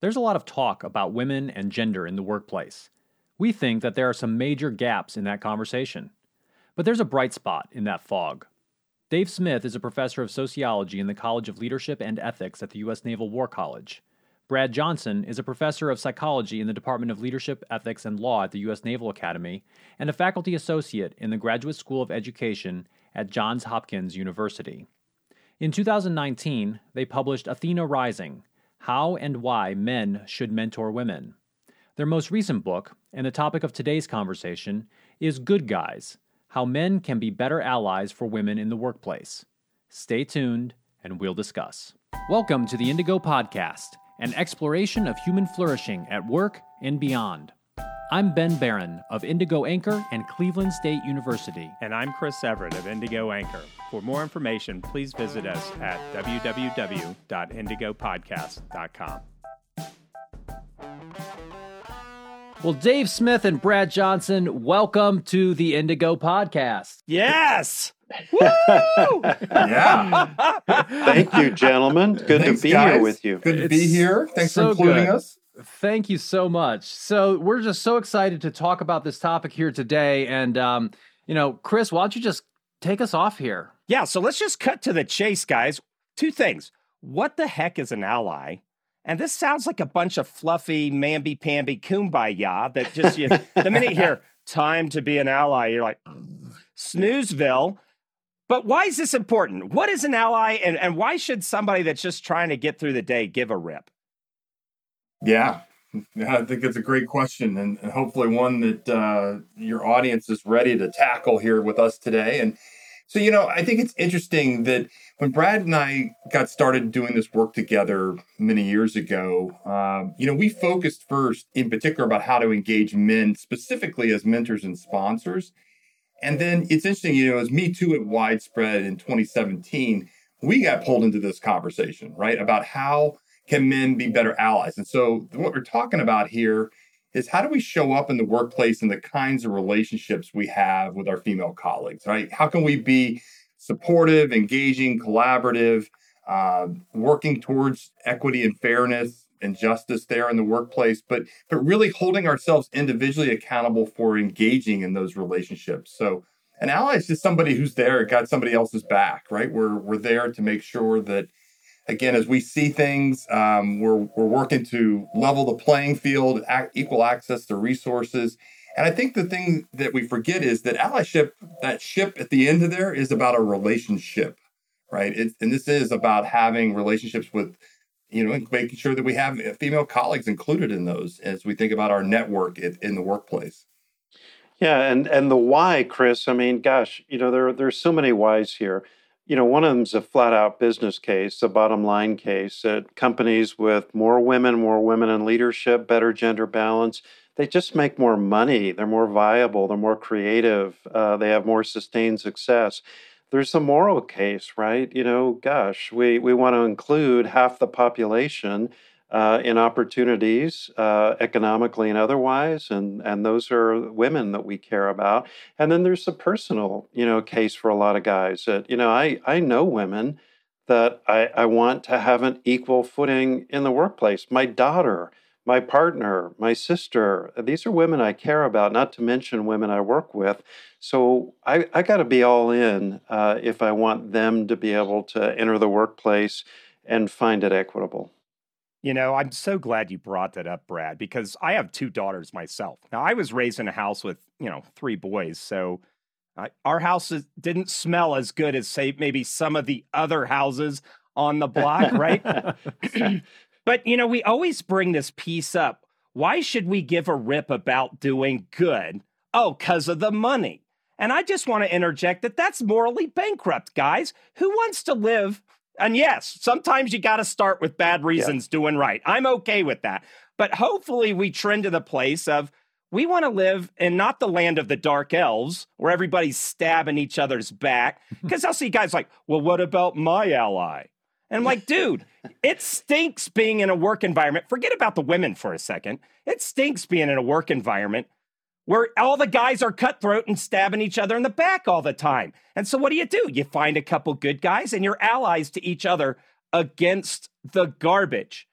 There's a lot of talk about women and gender in the workplace. We think that there are some major gaps in that conversation. But there's a bright spot in that fog. Dave Smith is a professor of sociology in the College of Leadership and Ethics at the U.S. Naval War College. Brad Johnson is a professor of psychology in the Department of Leadership, Ethics, and Law at the U.S. Naval Academy and a faculty associate in the Graduate School of Education at Johns Hopkins University. In 2019, they published Athena Rising how and Why Men Should Mentor Women. Their most recent book, and the topic of today's conversation, is Good Guys How Men Can Be Better Allies for Women in the Workplace. Stay tuned, and we'll discuss. Welcome to the Indigo Podcast, an exploration of human flourishing at work and beyond. I'm Ben Baran of Indigo Anchor and Cleveland State University. And I'm Chris Everett of Indigo Anchor. For more information, please visit us at www.indigopodcast.com. Well, Dave Smith and Brad Johnson, welcome to the Indigo Podcast. Yes. Woo! yeah. Thank you, gentlemen. Good Thanks, to be guys. here with you. Good to it's be here. Thanks so for including good. us. Thank you so much. So we're just so excited to talk about this topic here today. And um, you know, Chris, why don't you just take us off here? Yeah. So let's just cut to the chase, guys. Two things. What the heck is an ally? And this sounds like a bunch of fluffy mamby pamby kumbaya that just you, the minute you hear time to be an ally, you're like snoozeville. But why is this important? What is an ally, and, and why should somebody that's just trying to get through the day give a rip? Yeah, yeah, I think it's a great question, and, hopefully one that uh, your audience is ready to tackle here with us today. And so, you know, I think it's interesting that when Brad and I got started doing this work together many years ago, um, you know, we focused first, in particular, about how to engage men specifically as mentors and sponsors. And then it's interesting, you know, as Me Too went widespread in 2017, we got pulled into this conversation, right, about how can men be better allies? And so, what we're talking about here is how do we show up in the workplace and the kinds of relationships we have with our female colleagues, right? How can we be supportive, engaging, collaborative, uh, working towards equity and fairness and justice there in the workplace, but but really holding ourselves individually accountable for engaging in those relationships. So an ally is just somebody who's there, got somebody else's back, right? We're we're there to make sure that again, as we see things, um, we're, we're working to level the playing field, equal access to resources. And I think the thing that we forget is that allyship, that ship at the end of there is about a relationship, right? It, and this is about having relationships with, you know, making sure that we have female colleagues included in those as we think about our network in, in the workplace. Yeah, and and the why, Chris. I mean, gosh, you know, there there's so many whys here you know, one of them is a flat out business case, a bottom line case that companies with more women, more women in leadership, better gender balance, they just make more money. They're more viable. They're more creative. Uh, they have more sustained success. There's a moral case, right? You know, gosh, we, we want to include half the population uh, in opportunities uh, economically and otherwise, and and those are women that we care about. And then there's the personal, you know, case for a lot of guys that you know I I know women that I, I want to have an equal footing in the workplace. My daughter, my partner, my sister, these are women I care about, not to mention women I work with. So I, I got to be all in uh, if I want them to be able to enter the workplace and find it equitable. You know, I'm so glad you brought that up, Brad, because I have two daughters myself. Now, I was raised in a house with, you know, three boys. So uh, our house is, didn't smell as good as, say, maybe some of the other houses on the block, right? but, you know, we always bring this piece up. Why should we give a rip about doing good? Oh, because of the money. And I just want to interject that that's morally bankrupt, guys. Who wants to live and yes, sometimes you got to start with bad reasons yeah. doing right. I'm okay with that. But hopefully we trend to the place of we want to live in not the land of the dark elves where everybody's stabbing each other's back. Because I'll see guys like, well, what about my ally? And I'm like, dude, it stinks being in a work environment. Forget about the women for a second. It stinks being in a work environment where all the guys are cutthroat and stabbing each other in the back all the time. And so what do you do? You find a couple good guys and you're allies to each other against the garbage.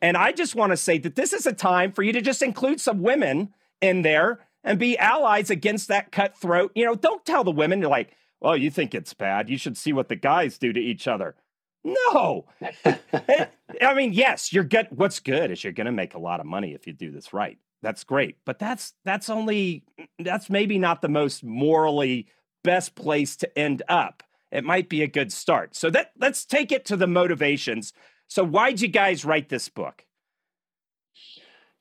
And I just want to say that this is a time for you to just include some women in there and be allies against that cutthroat. You know, don't tell the women, you're like, well, you think it's bad. You should see what the guys do to each other. No. I mean, yes, you're good. What's good is you're going to make a lot of money if you do this right. That's great. But that's that's only that's maybe not the most morally best place to end up. It might be a good start. So that let's take it to the motivations. So why'd you guys write this book?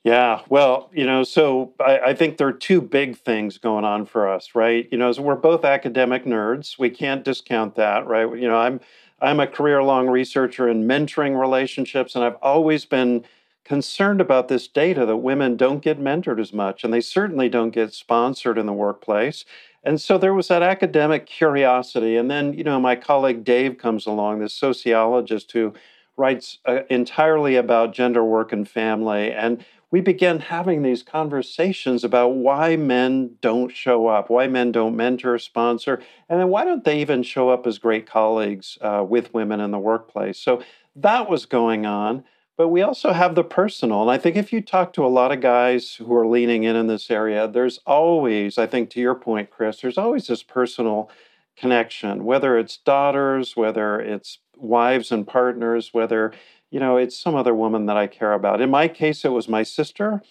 Yeah, well, you know, so I, I, think there are two big things going on for us, right? You know, so we're both academic nerds. We can't discount that, right? You know, I'm I'm a career-long researcher in mentoring relationships, and I've always been concerned about this data that women don't get mentored as much, and they certainly don't get sponsored in the workplace. And so there was that academic curiosity. And then, you know, my colleague Dave comes along, this sociologist who writes uh, entirely about gender, work, and family. And we began having these conversations about why men don't show up, why men don't mentor, sponsor, and then why don't they even show up as great colleagues uh, with women in the workplace. So that was going on. But we also have the personal. And I think if you talk to a lot of guys who are leaning in in this area, there's always, I think to your point, Chris, there's always this personal connection, whether it's daughters, whether it's wives and partners, whether you know it's some other woman that I care about. In my case, it was my sister.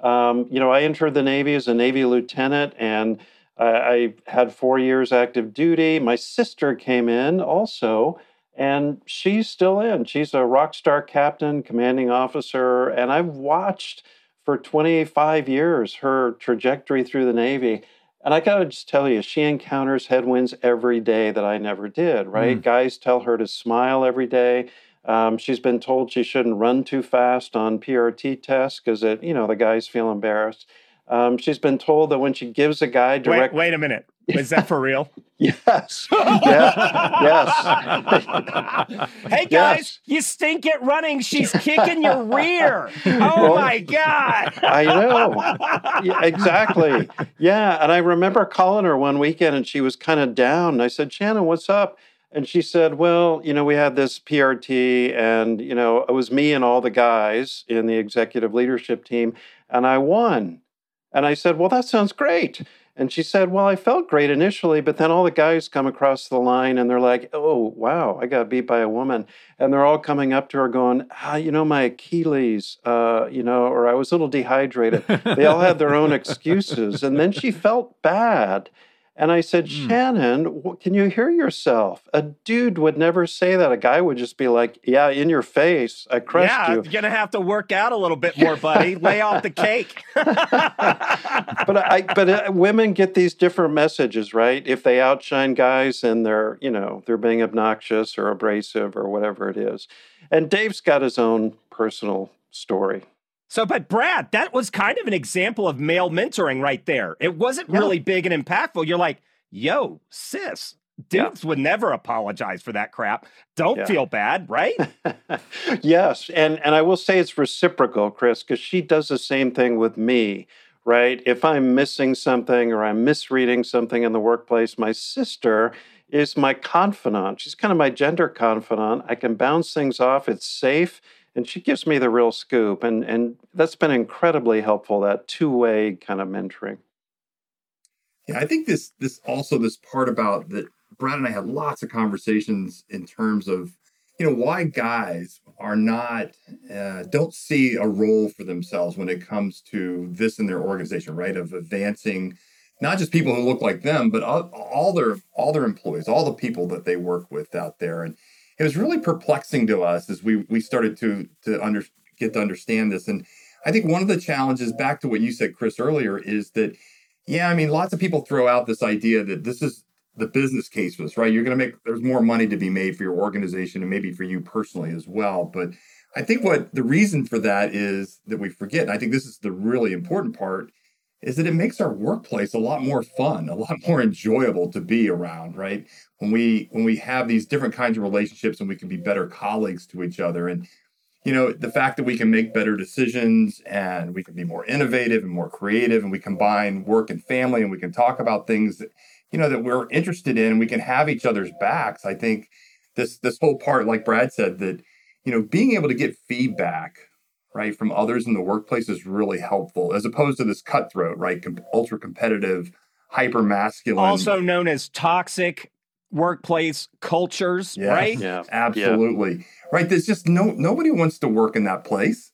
Um, you know, I entered the Navy as a Navy lieutenant, and I, I had four years active duty. My sister came in also, and she's still in. She's a rock star captain, commanding officer, and I've watched for 25 years her trajectory through the Navy. And I gotta just tell you, she encounters headwinds every day that I never did, right? Mm. Guys tell her to smile every day. Um, she's been told she shouldn't run too fast on PRT tests because it, you know, the guys feel embarrassed. Um, she's been told that when she gives a guy direct. Wait, wait a minute. Is that for real? yes. Yeah. yes. hey guys, yes. you stink at running. She's kicking your rear. Oh well, my god. I know. Yeah, exactly. Yeah, and I remember calling her one weekend, and she was kind of down. And I said, "Shannon, what's up?" And she said, Well, you know, we had this PRT, and, you know, it was me and all the guys in the executive leadership team, and I won. And I said, Well, that sounds great. And she said, Well, I felt great initially, but then all the guys come across the line and they're like, Oh, wow, I got beat by a woman. And they're all coming up to her going, ah, You know, my Achilles, uh, you know, or I was a little dehydrated. they all had their own excuses. And then she felt bad. And I said, mm. Shannon, can you hear yourself? A dude would never say that. A guy would just be like, Yeah, in your face. I crushed yeah, you. You're going to have to work out a little bit more, buddy. Lay off the cake. but I, but uh, women get these different messages, right? If they outshine guys and they're, you know, they're being obnoxious or abrasive or whatever it is. And Dave's got his own personal story. So, but Brad, that was kind of an example of male mentoring right there. It wasn't yeah. really big and impactful. You're like, yo, sis, dudes yeah. would never apologize for that crap. Don't yeah. feel bad, right? yes, and and I will say it's reciprocal, Chris, because she does the same thing with me. Right? If I'm missing something or I'm misreading something in the workplace, my sister is my confidant. She's kind of my gender confidant. I can bounce things off. It's safe and she gives me the real scoop and and that's been incredibly helpful that two-way kind of mentoring. Yeah i think this this also this part about that brad and i had lots of conversations in terms of you know why guys are not uh, don't see a role for themselves when it comes to this in their organization right of advancing not just people who look like them but all, all their all their employees all the people that they work with out there. And it was really perplexing to us as we we started to to under, get to understand this. And I think one of the challenges, back to what you said, Chris, earlier, is that yeah, I mean, lots of people throw out this idea that this is the business case for this, right? You're going to make there's more money to be made for your organization and maybe for you personally as well, but I think what the reason for that is that we forget, and I think this is the really important part, is that it makes our workplace a lot more fun, a lot more enjoyable to be around, right? When we when we have these different kinds of relationships and we can be better colleagues to each other and you know, the fact that we can make better decisions and we can be more innovative and more creative and we combine work and family and we can talk about things that you know that we're interested in and we can have each other's backs. I think this this whole part like Brad said that you know, being able to get feedback right, from others in the workplace is really helpful, as opposed to this cutthroat, right, com- ultra competitive, hyper masculine, also known as toxic workplace cultures, Yeah. right? Yeah. Absolutely. Right. There's just no nobody wants to work in that place.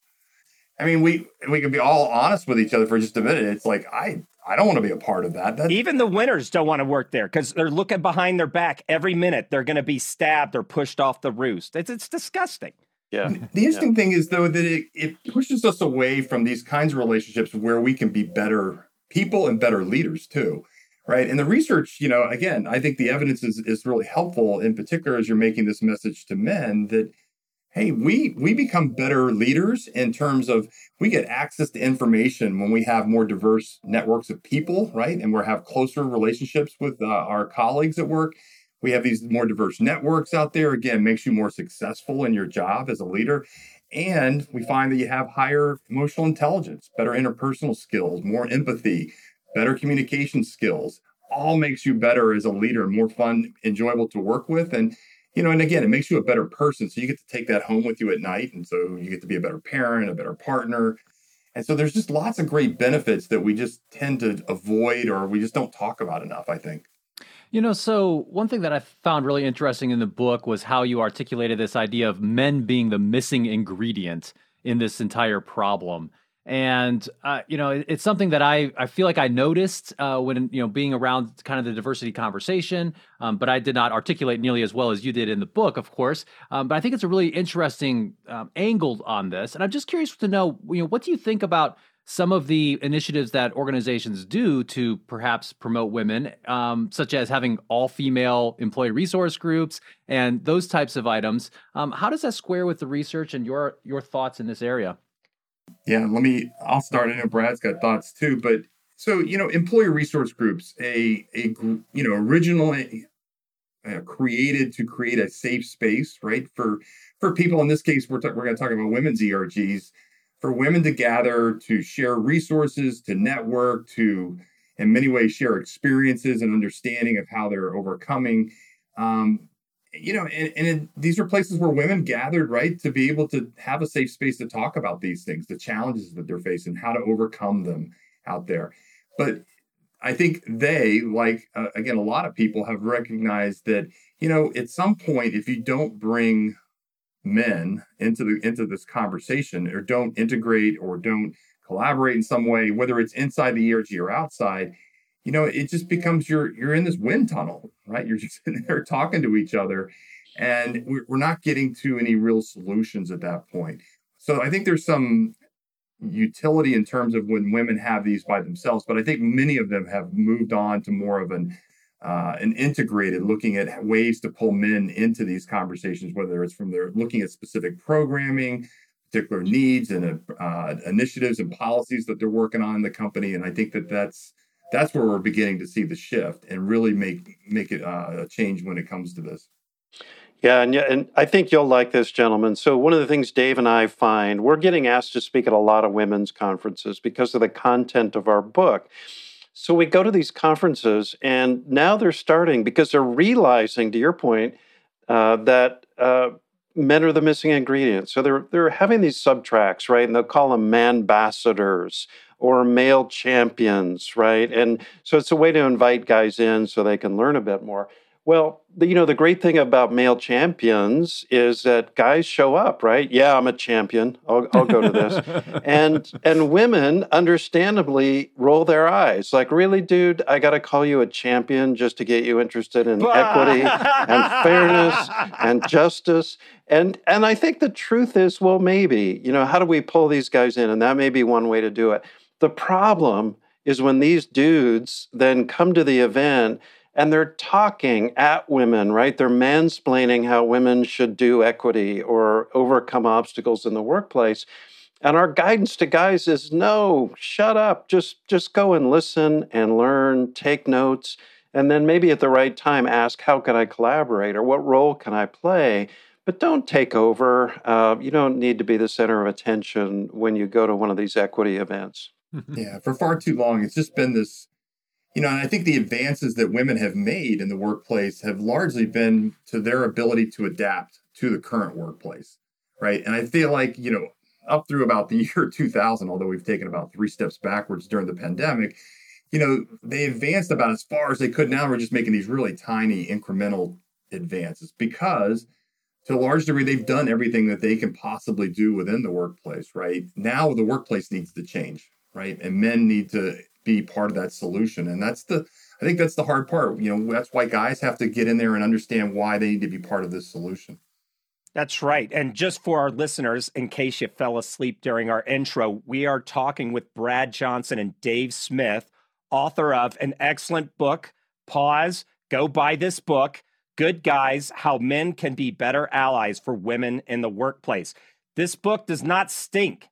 I mean, we we can be all honest with each other for just a minute. It's like I I don't want to be a part of that. That Even the winners don't want to work there because they're looking behind their back every minute. They're going to be stabbed or pushed off the roost. It's, it's disgusting. Yeah. the interesting thing is though that it, it pushes us away from these kinds of relationships where we can be better people and better leaders too. Right. And the research, you know, again, I think the evidence is is really helpful in particular as you're making this message to men that hey, we we become better leaders in terms of we get access to information when we have more diverse networks of people, right? And we have closer relationships with uh, our colleagues at work. We have these more diverse networks out there. Again, makes you more successful in your job as a leader. And we find that you have higher emotional intelligence, better interpersonal skills, more empathy, better communication skills. All makes you better as a leader, more fun, enjoyable to work with. And you know, and again, it makes you a better person. So you get to take that home with you at night. And so you get to be a better parent, a better partner. And so there's just lots of great benefits that we just tend to avoid or we just don't talk about enough, I think. You know, so one thing that I found really interesting in the book was how you articulated this idea of men being the missing ingredient in this entire problem. And uh, you know, it- it's something that I I feel like I noticed uh, when you know being around kind of the diversity conversation, um, but I did not articulate nearly as well as you did in the book, of course. Um, but I think it's a really interesting um, angle on this, and I'm just curious to know, you know, what do you think about some of the initiatives that organizations do to perhaps promote women, um, such as having all female employee resource groups and those types of items. Um, how does that square with the research and your your thoughts in this area? Yeah, let me. I'll start. I know Brad's got thoughts too, but so you know, employee resource groups, a a you know originally uh, created to create a safe space, right for for people. In this case, we're ta- we're going to talk about women's ERGs for women to gather, to share resources, to network, to in many ways share experiences and understanding of how they're overcoming. Um, you know, and, and it, these are places where women gathered, right, to be able to have a safe space to talk about these things, the challenges that they're facing, how to overcome them out there. But I think they, like uh, again, a lot of people have recognized that you know at some point, if you don't bring men into the into this conversation, or don't integrate, or don't collaborate in some way, whether it's inside the ERG or outside, you know, it just becomes you're you're in this wind tunnel, right? You're just in there talking to each other, and we're, we're not getting to any real solutions at that point. So I think there's some utility in terms of when women have these by themselves, but I think many of them have moved on to more of an uh, an integrated looking at ways to pull men into these conversations, whether it's from their looking at specific programming, particular needs, and uh, initiatives and policies that they're working on in the company. And I think that that's that's where we're beginning to see the shift and really make make it uh, a change when it comes to this. Yeah, and yeah, and I think you'll like this, gentlemen. So one of the things Dave and I find, we're getting asked to speak at a lot of women's conferences because of the content of our book. So we go to these conferences, and now they're starting because they're realizing, to your point, uh, that uh, men are the missing ingredient. So they're they're having these subtracks, right? And they'll call them man ambassadors or male champions, right? And so it's a way to invite guys in so they can learn a bit more. Well, the, you know, the great thing about male champions is that guys show up, right? Yeah, I'm a champion. I'll, I'll go to this. and and women understandably roll their eyes like really dude i got to call you a champion just to get you interested in equity and fairness and justice and and i think the truth is well maybe you know how do we pull these guys in and that may be one way to do it the problem is when these dudes then come to the event and they're talking at women, right? They're mansplaining how women should do equity or overcome obstacles in the workplace. And our guidance to guys is no, shut up. Just just go and listen and learn, take notes, and then maybe at the right time ask, how can I collaborate or what role can I play? But don't take over. Uh, you don't need to be the center of attention when you go to one of these equity events. yeah, for far too long, it's just been this you know, and I think the advances that women have made in the workplace have largely been to their ability to adapt to the current workplace, right? And I feel like, you know, up through about the year 2000, although we've taken about three steps backwards during the pandemic, you know, they advanced about as far as they could. Now we're just making these really tiny incremental advances because to a large degree, they've done everything that they can possibly do within the workplace, right? Now the workplace needs to change, right? And men need to be part of that solution. And that's the, I think that's the hard part. You know, that's why guys have to get in there and understand why they need to be part of this solution. That's right. And just for our listeners, in case you fell asleep during our intro, we are talking with Brad Johnson and Dave Smith, author of an excellent book. Pause, go buy this book. Good Guys How Men Can Be Better Allies for Women in the Workplace. This book does not stink.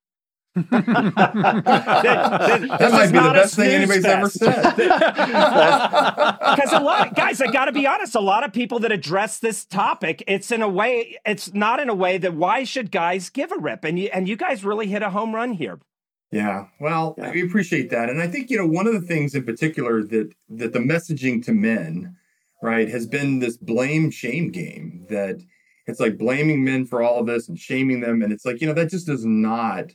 That, that, that might be the best thing anybody's fest. ever said. Because a lot, of, guys, I got to be honest. A lot of people that address this topic, it's in a way, it's not in a way that why should guys give a rip? And you and you guys really hit a home run here. Yeah, well, yeah. we appreciate that, and I think you know one of the things in particular that that the messaging to men, right, has been this blame shame game that it's like blaming men for all of this and shaming them, and it's like you know that just does not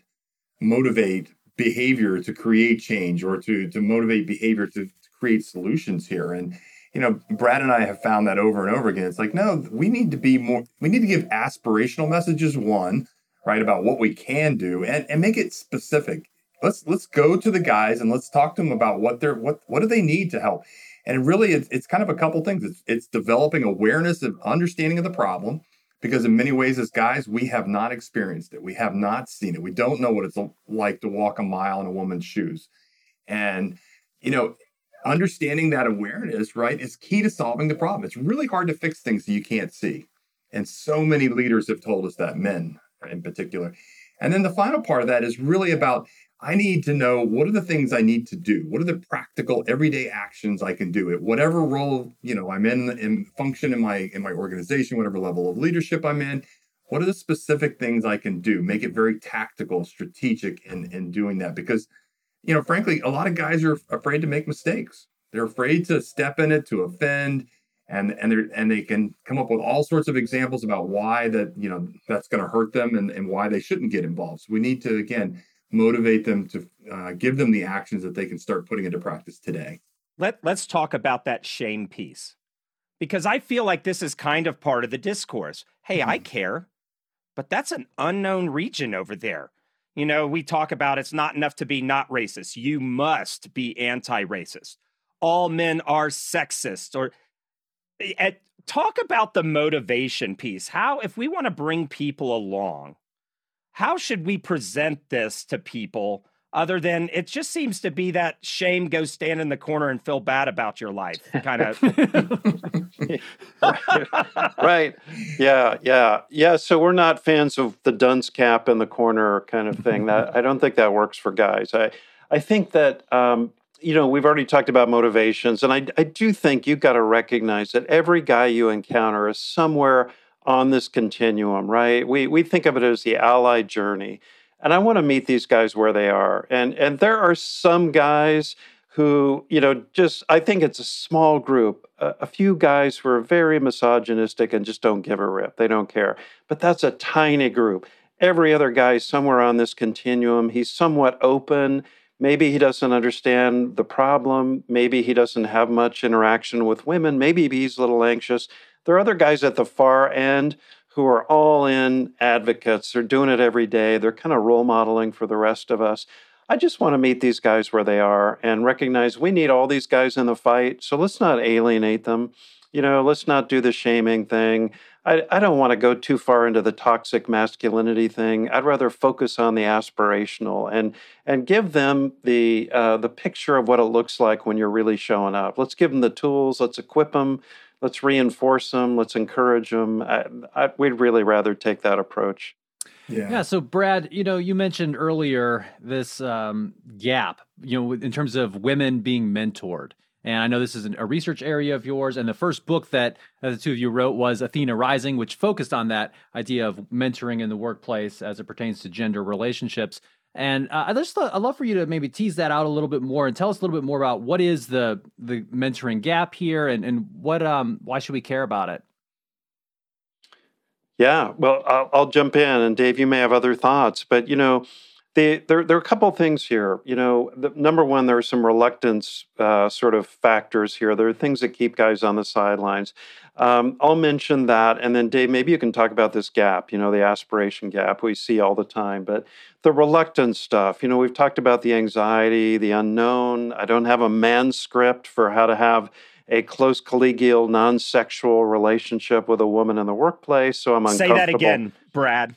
motivate behavior to create change or to to motivate behavior to, to create solutions here. And you know brad and i have found that over and over again. It's like no we need to be more we need to give aspirational messages one right about what we can do and, and make it specific. Let's let's go to the guys and let's talk to them about what they're what what do they need to help? And really it's, it's kind of a couple things. It's, it's developing awareness and understanding of the problem because in many ways as guys we have not experienced it. We have not seen it. We don't know what it's like to walk a mile in a woman's shoes. And you know understanding that awareness right is key to solving the problem. It's really hard to fix things that you can't see. And so many leaders have told us that men in particular. And then the final part of that is really about I need to know what are the things I need to do? What are the practical everyday actions I can do at whatever role, you know, I'm in and function in my in my organization, whatever level of leadership I'm in. What are the specific things I can do? Make it very tactical, strategic in, in doing that. Because, you know, frankly, a lot of guys are afraid to make mistakes. They're afraid to step in it, to offend, and and they and they can come up with all sorts of examples about why that, you know, that's going to hurt them and, and why they shouldn't get involved. So we need to again motivate them to uh, give them the actions that they can start putting into practice today. Let, let's talk about that shame piece because I feel like this is kind of part of the discourse. Hey, mm-hmm. I care, but that's an unknown region over there. You know, we talk about it's not enough to be not racist. You must be anti racist. All men are sexist. Or at, eh, talk about the motivation piece. How, if we want to bring people along, how should we present this to people other than it just seems to be that shame go stand in the corner and feel bad about your life kind of right. yeah yeah. Yeah so we're not fans of the dunce cap in the corner kind of thing. That i don't think that works for guys. I i think that um, you know we've already talked about motivations and i i do think you've got to recognize that every guy you encounter is somewhere on this continuum, right? We we think of it as the ally journey. And I want to meet these guys where they are. And and there are some guys who, you know, just I think it's a small group, a, a few guys who are very misogynistic and just don't give a rip. They don't care. But that's a tiny group. Every other guy somewhere on this continuum, he's somewhat open. Maybe he doesn't understand the problem. Maybe he doesn't have much interaction with women. Maybe he's a little anxious. There are other guys at the far end who are all in advocates. They're doing it every day. They're kind of role modeling for the rest of us. I just want to meet these guys where they are and recognize we need all these guys in the fight. So let's not alienate them. You know, let's not do the shaming thing. I, I don't want to go too far into the toxic masculinity thing. I'd rather focus on the aspirational and and give them the uh, the picture of what it looks like when you're really showing up. Let's give them the tools. Let's equip them let's reinforce them, let's encourage them. I, I, we'd really rather take that approach. Yeah. yeah. So, Brad, you know, you mentioned earlier this um, gap, you know, in terms of women being mentored. And I know this is an, a research area of yours. And the first book that uh, the two of you wrote was Athena Rising, which focused on that idea of mentoring in the workplace as it pertains to gender relationships. And uh, I just thought, I'd love for you to maybe tease that out a little bit more and tell us a little bit more about what is the the mentoring gap here and and what um why should we care about it? Yeah, well, I'll, I'll jump in, and Dave, you may have other thoughts, but you know, the, there, there are a couple of things here. You know, the, number one, there are some reluctance uh, sort of factors here. There are things that keep guys on the sidelines. Um, I'll mention that, and then Dave, maybe you can talk about this gap. You know, the aspiration gap we see all the time, but the reluctant stuff. You know, we've talked about the anxiety, the unknown. I don't have a manuscript for how to have a close collegial, non-sexual relationship with a woman in the workplace. So I'm uncomfortable. Say that again, Brad.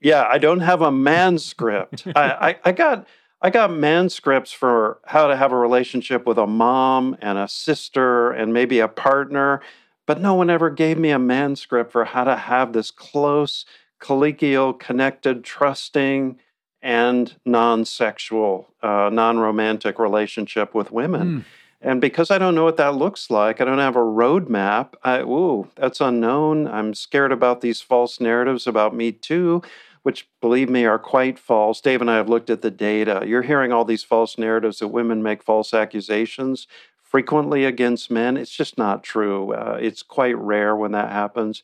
Yeah, I don't have a manuscript. I, I, I got I got manuscripts for how to have a relationship with a mom and a sister and maybe a partner, but no one ever gave me a manuscript for how to have this close, collegial, connected, trusting, and non-sexual, uh, non-romantic relationship with women. Mm. And because I don't know what that looks like, I don't have a roadmap. I, ooh, that's unknown. I'm scared about these false narratives about me too, which, believe me, are quite false. Dave and I have looked at the data. You're hearing all these false narratives that women make false accusations frequently against men. It's just not true. Uh, it's quite rare when that happens.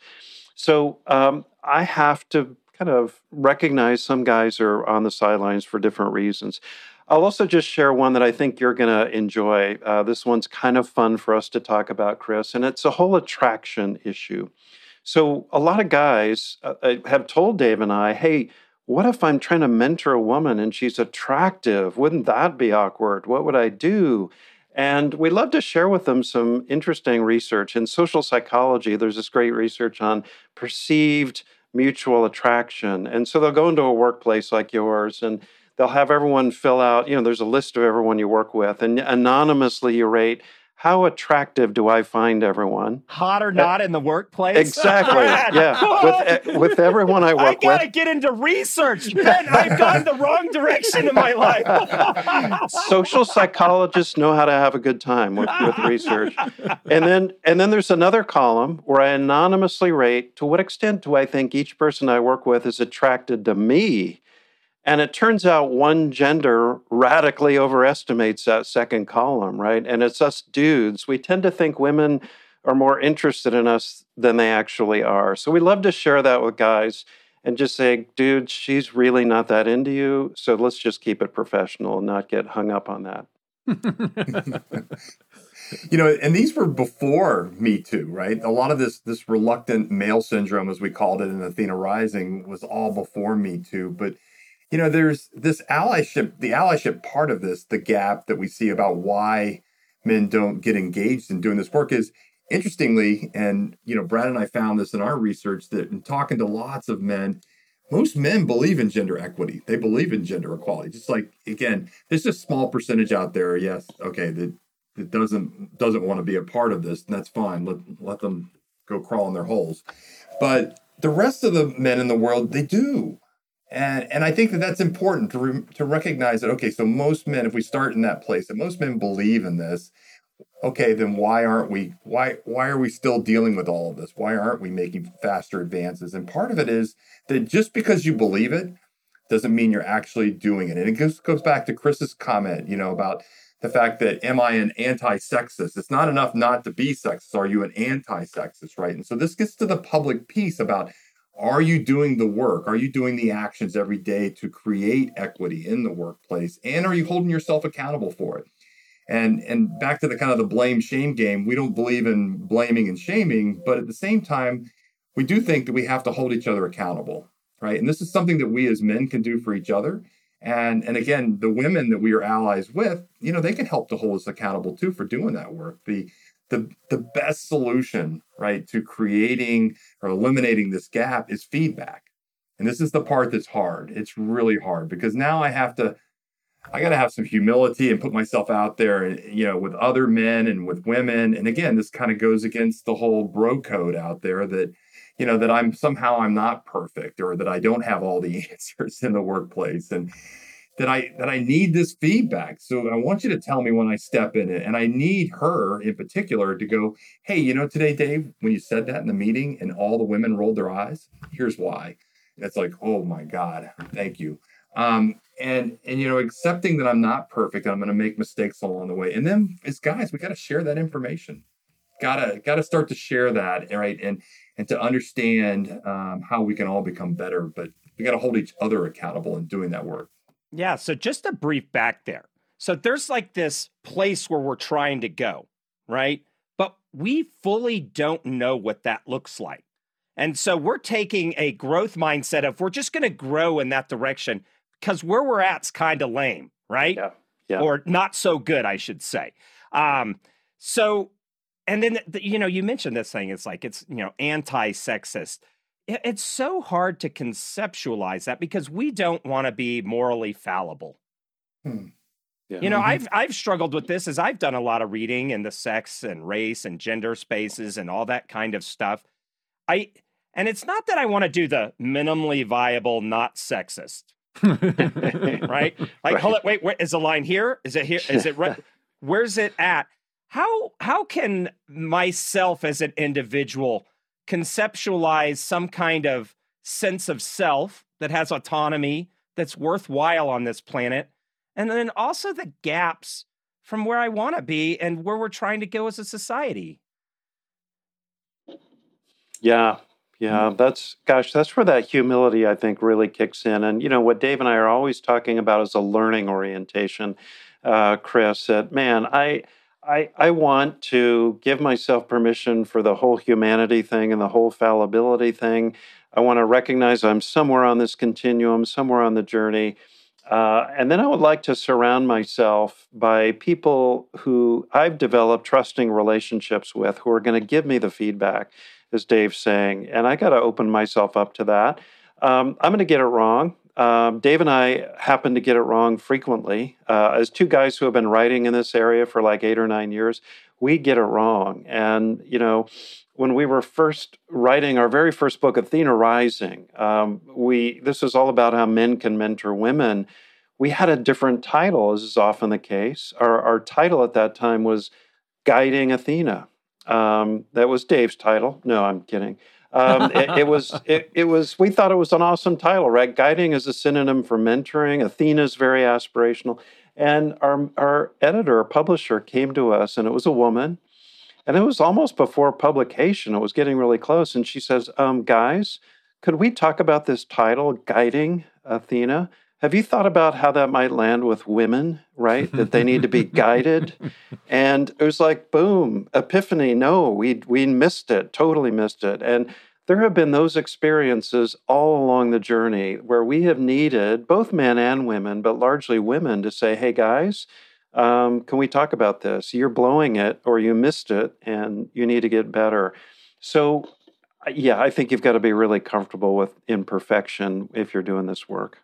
So um, I have to kind of recognize some guys are on the sidelines for different reasons. I'll also just share one that I think you're going to enjoy. Uh, this one's kind of fun for us to talk about, Chris, and it's a whole attraction issue. So, a lot of guys uh, uh, have told Dave and I, hey, what if I'm trying to mentor a woman and she's attractive? Wouldn't that be awkward? What would I do? And we love to share with them some interesting research. In social psychology, there's this great research on perceived mutual attraction. And so they'll go into a workplace like yours and they'll have everyone fill out, you know, there's a list of everyone you work with, and anonymously you rate how attractive do I find everyone? Hot or not uh, in the workplace? Exactly. yeah. With, with everyone I work with. I gotta with. get into research. Ben, I've gone the wrong direction in my life. Social psychologists know how to have a good time with, with research. And then and then there's another column where I anonymously rate to what extent do I think each person I work with is attracted to me and it turns out one gender radically overestimates that second column, right? And it's us dudes. We tend to think women are more interested in us than they actually are. So we love to share that with guys and just say, dude, she's really not that into you. So let's just keep it professional and not get hung up on that. you know, and these were before Me Too, right? A lot of this this reluctant male syndrome, as we called it in Athena Rising, was all before Me Too. But you know, there's this allyship, the allyship part of this, the gap that we see about why men don't get engaged in doing this work is interestingly, and you know, Brad and I found this in our research that in talking to lots of men, most men believe in gender equity. They believe in gender equality. Just like again, there's a small percentage out there, yes, okay, that that doesn't doesn't want to be a part of this, and that's fine. Let let them go crawl in their holes. But the rest of the men in the world, they do. And, and I think that that's important to, re, to recognize that, okay, so most men, if we start in that place, that most men believe in this, okay, then why aren't we, why, why are we still dealing with all of this? Why aren't we making faster advances? And part of it is that just because you believe it doesn't mean you're actually doing it. And it goes, goes back to Chris's comment, you know, about the fact that am I an anti-sexist? It's not enough not to be sexist. Are you an anti-sexist, right? And so this gets to the public piece about are you doing the work? Are you doing the actions every day to create equity in the workplace? And are you holding yourself accountable for it? And and back to the kind of the blame shame game, we don't believe in blaming and shaming, but at the same time, we do think that we have to hold each other accountable, right? And this is something that we as men can do for each other. And and again, the women that we are allies with, you know, they can help to hold us accountable too for doing that work. The the the best solution, right, to creating or eliminating this gap is feedback. And this is the part that's hard. It's really hard because now I have to I got to have some humility and put myself out there, you know, with other men and with women. And again, this kind of goes against the whole bro code out there that, you know, that I'm somehow I'm not perfect or that I don't have all the answers in the workplace. And that I that I need this feedback. So I want you to tell me when I step in it. And I need her in particular to go, hey, you know, today, Dave, when you said that in the meeting and all the women rolled their eyes, here's why. It's like, oh my God, thank you. Um, and and you know, accepting that I'm not perfect, I'm gonna make mistakes along the way. And then as guys, we gotta share that information. Gotta gotta start to share that, right? And and to understand um, how we can all become better. But we got to hold each other accountable in doing that work. Yeah. So just a brief back there. So there's like this place where we're trying to go, right? But we fully don't know what that looks like. And so we're taking a growth mindset of we're just going to grow in that direction because where we're at's kind of lame, right? Yeah. Yeah. Or not so good, I should say. Um, so, and then the, you know, you mentioned this thing. It's like it's you know anti-sexist. It, it's so hard to conceptualize that because we don't want to be morally fallible. Yeah. You know, Mhm. I've I've struggled with this as I've done a lot of reading in the sex and race and gender spaces and all that kind of stuff. I and it's not that I want to do the minimally viable, not sexist, right? Like, hold it, wait, wait, is the line here? Is it here? Is it right? Where's it at? How how can myself as an individual conceptualize some kind of sense of self that has autonomy that's worthwhile on this planet? And then also the gaps from where I want to be and where we're trying to go as a society. Yeah. Yeah, that's gosh, that's where that humility I think really kicks in. And you know what Dave and I are always talking about is a learning orientation, uh, Chris. That man, I I I want to give myself permission for the whole humanity thing and the whole fallibility thing. I want to recognize I'm somewhere on this continuum, somewhere on the journey. Uh, and then I would like to surround myself by people who I've developed trusting relationships with who are going to give me the feedback, as Dave's saying. And I got to open myself up to that. Um, I'm going to get it wrong. Um, Dave and I happen to get it wrong frequently. Uh, as two guys who have been writing in this area for like eight or nine years, we get it wrong. And, you know, when we were first writing our very first book, Athena Rising, um, we this is all about how men can mentor women. We had a different title, as is often the case. Our, our title at that time was Guiding Athena. Um, that was Dave's title. No, I'm kidding. Um, it, it was it, it was we thought it was an awesome title, right? Guiding is a synonym for mentoring. Athena is very aspirational. And our our editor, our publisher, came to us, and it was a woman, and it was almost before publication. It was getting really close, and she says, um, "Guys, could we talk about this title, Guiding Athena? Have you thought about how that might land with women, right? That they need to be guided?" And it was like, boom, epiphany. No, we we missed it, totally missed it. And there have been those experiences all along the journey where we have needed both men and women, but largely women, to say, "Hey, guys." Um, can we talk about this? You're blowing it, or you missed it, and you need to get better. So, yeah, I think you've got to be really comfortable with imperfection if you're doing this work.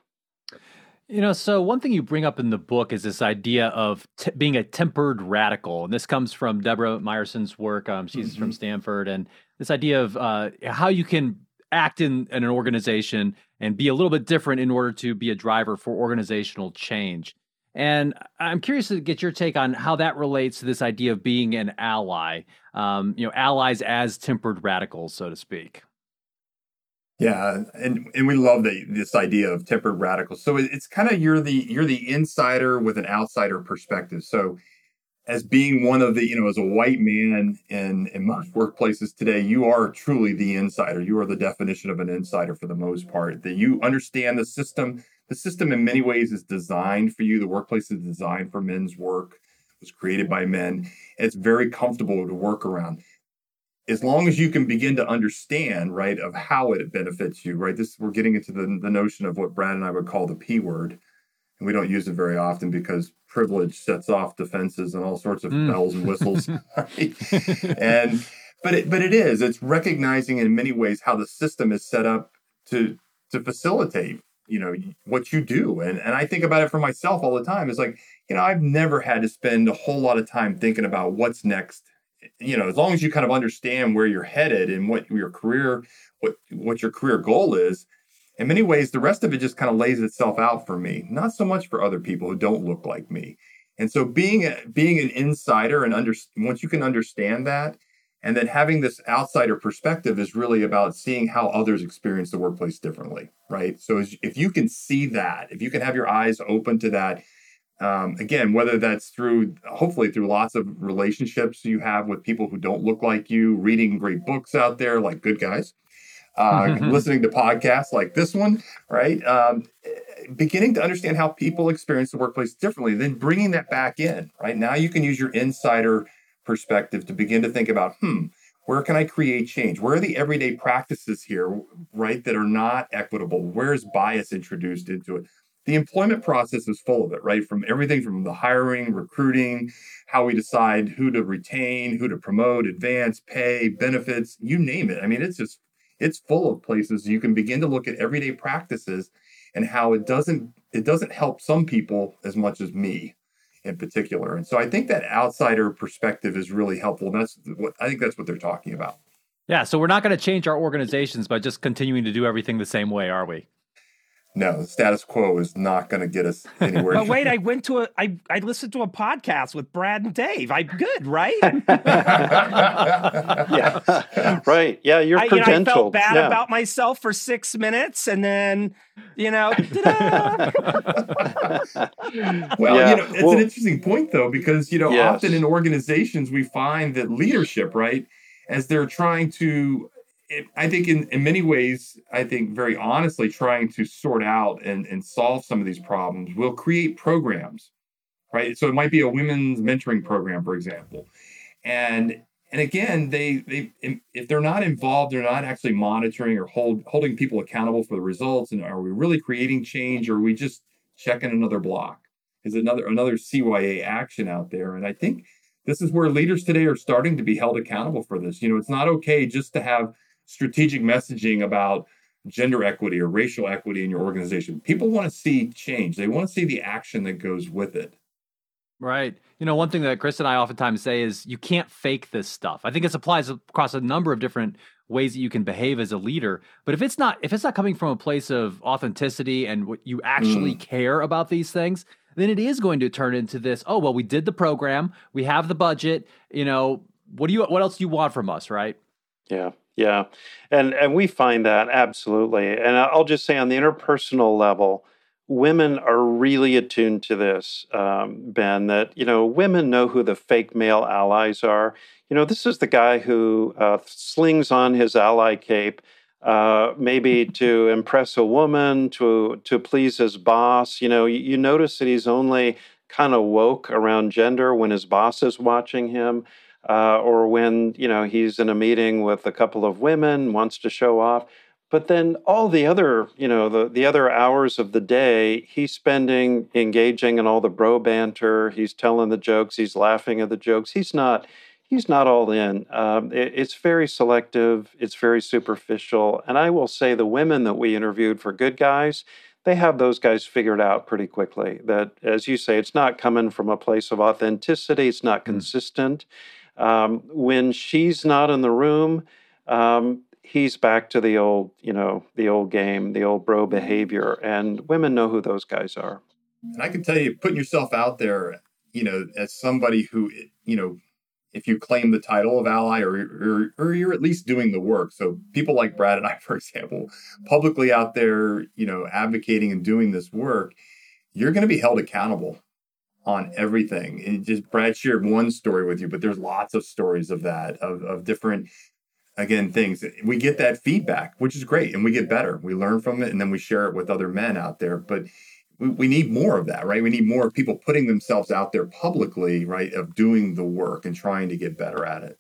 You know, so one thing you bring up in the book is this idea of t- being a tempered radical, and this comes from Deborah Meyerson's work. Um, she's from Stanford, and this idea of uh, how you can act in, in an organization and be a little bit different in order to be a driver for organizational change. And I'm curious to get your take on how that relates to this idea of being an ally. Um, you know, allies as tempered radicals, so to speak. Yeah, and and we love the, this idea of tempered radicals. So it, it's kind of you're the you're the insider with an outsider perspective. So as being one of the you know as a white man in in most workplaces today, you are truly the insider. You are the definition of an insider for the most part. That you understand the system. The system in many ways is designed for you. The workplace is designed for men's work. It was created by men. It's very comfortable to work around as long as you can begin to understand, right, of how it benefits you, right? This we're getting into the, the notion of what Brad and I would call the P word. And we don't use it very often because privilege sets off defenses and all sorts of Mm. bells and whistles. right? And but it but it is, it's recognizing in many ways how the system is set up to to facilitate, you know, what you do. And and I think about it for myself all the time. It's like, you know, I've never had to spend a whole lot of time thinking about what's next you know, as long as you kind of understand where you're headed and what your career, what what your career goal is, in many ways, the rest of it just kind of lays itself out for me. Not so much for other people who don't look like me. And so, being a, being an insider and under once you can understand that, and then having this outsider perspective is really about seeing how others experience the workplace differently, right? So, as, if you can see that, if you can have your eyes open to that, Um, again, whether that's through, hopefully, through lots of relationships you have with people who don't look like you, reading great books out there like Good Guys, uh, listening to podcasts like this one, right? Um, beginning to understand how people experience the workplace differently, then bringing that back in, right? Now you can use your insider perspective to begin to think about, hmm, where can I create change? Where are the everyday practices here, right, that are not equitable? Where is bias introduced into it? The employment process is full of it, right? From everything from the hiring, recruiting, how we decide who to retain, who to promote, advance, pay, benefits, you name it. I mean, it's just it's full of places you can begin to look at everyday practices and how it doesn't it doesn't help some people as much as me in particular. And so I think that outsider perspective is really helpful. And that's what I think that's what they're talking about. Yeah, so we're not going to change our organizations by just continuing to do everything the same way, are we? No, the status quo is not going to get us anywhere. but wait, I went to a, I, I listened to a podcast with Brad and Dave. I'm good, right? yeah, right. Yeah, you're I, credentialed. You know, I felt bad yeah. about myself for six minutes, and then, you know, well, yeah. you know, it's well, an interesting point though, because you know, yes. often in organizations we find that leadership, right, as they're trying to it, I think in, in many ways, I think very honestly, trying to sort out and, and solve some of these problems will create programs, right? So it might be a women's mentoring program, for example. And and again, they they if they're not involved, they're not actually monitoring or hold, holding people accountable for the results. And are we really creating change, or are we just checking another block? Is another another CYA action out there? And I think this is where leaders today are starting to be held accountable for this. You know, it's not okay just to have strategic messaging about gender equity or racial equity in your organization. People want to see change. They want to see the action that goes with it. Right. You know, one thing that Chris and I oftentimes say is you can't fake this stuff. I think it applies across a number of different ways that you can behave as a leader. But if it's not if it's not coming from a place of authenticity and what you actually mm. care about these things, then it is going to turn into this, oh well, we did the program, we have the budget, you know, what do you what else do you want from us, right? Yeah. Yeah, and and we find that absolutely. And I'll just say on the interpersonal level, women are really attuned to this, um, Ben. That you know, women know who the fake male allies are. You know, this is the guy who uh, slings on his ally cape. Uh, maybe to impress a woman, to to please his boss. You know, you, you notice that he's only kind of woke around gender when his boss is watching him uh, or when you know he's in a meeting with a couple of women, wants to show off. But then all the other, you know, the, the other hours of the day, he's spending engaging in all the bro banter. He's telling the jokes. He's laughing at the jokes. He's not he's not all in. Um, it, it's very selective. It's very superficial. And I will say the women that we interviewed for Good Guys, they have those guys figured out pretty quickly. That, as you say, it's not coming from a place of authenticity. It's not mm. Um, when she's not in the room, um, he's back to the old, you know, the old game, the old bro behavior, and women know who those guys are. And I can tell you, putting yourself out there, you know, as somebody who, you know, if you claim the title of ally or, or, or you're at least doing the work. So people like Brad and I, for example, publicly out there, you know, advocating and doing this work, you're going to be held accountable on everything. It just Brad shared one story with you, but there's lots of stories of that, of, of different again things. We get that feedback, which is great, and we get better. We learn from it and then we share it with other men out there. But we, we need more of that, right? We need more people putting themselves out there publicly, right, of doing the work and trying to get better at it.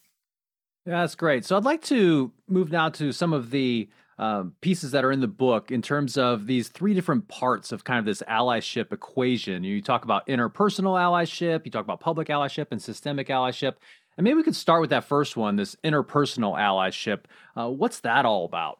Yeah, that's great. So I'd like to move now to some of the um, pieces that are in the book in terms of these three different parts of kind of this allyship equation. You talk about interpersonal allyship, you talk about public allyship, and systemic allyship. And maybe we could start with that first one, this interpersonal allyship. Uh, what's that all about?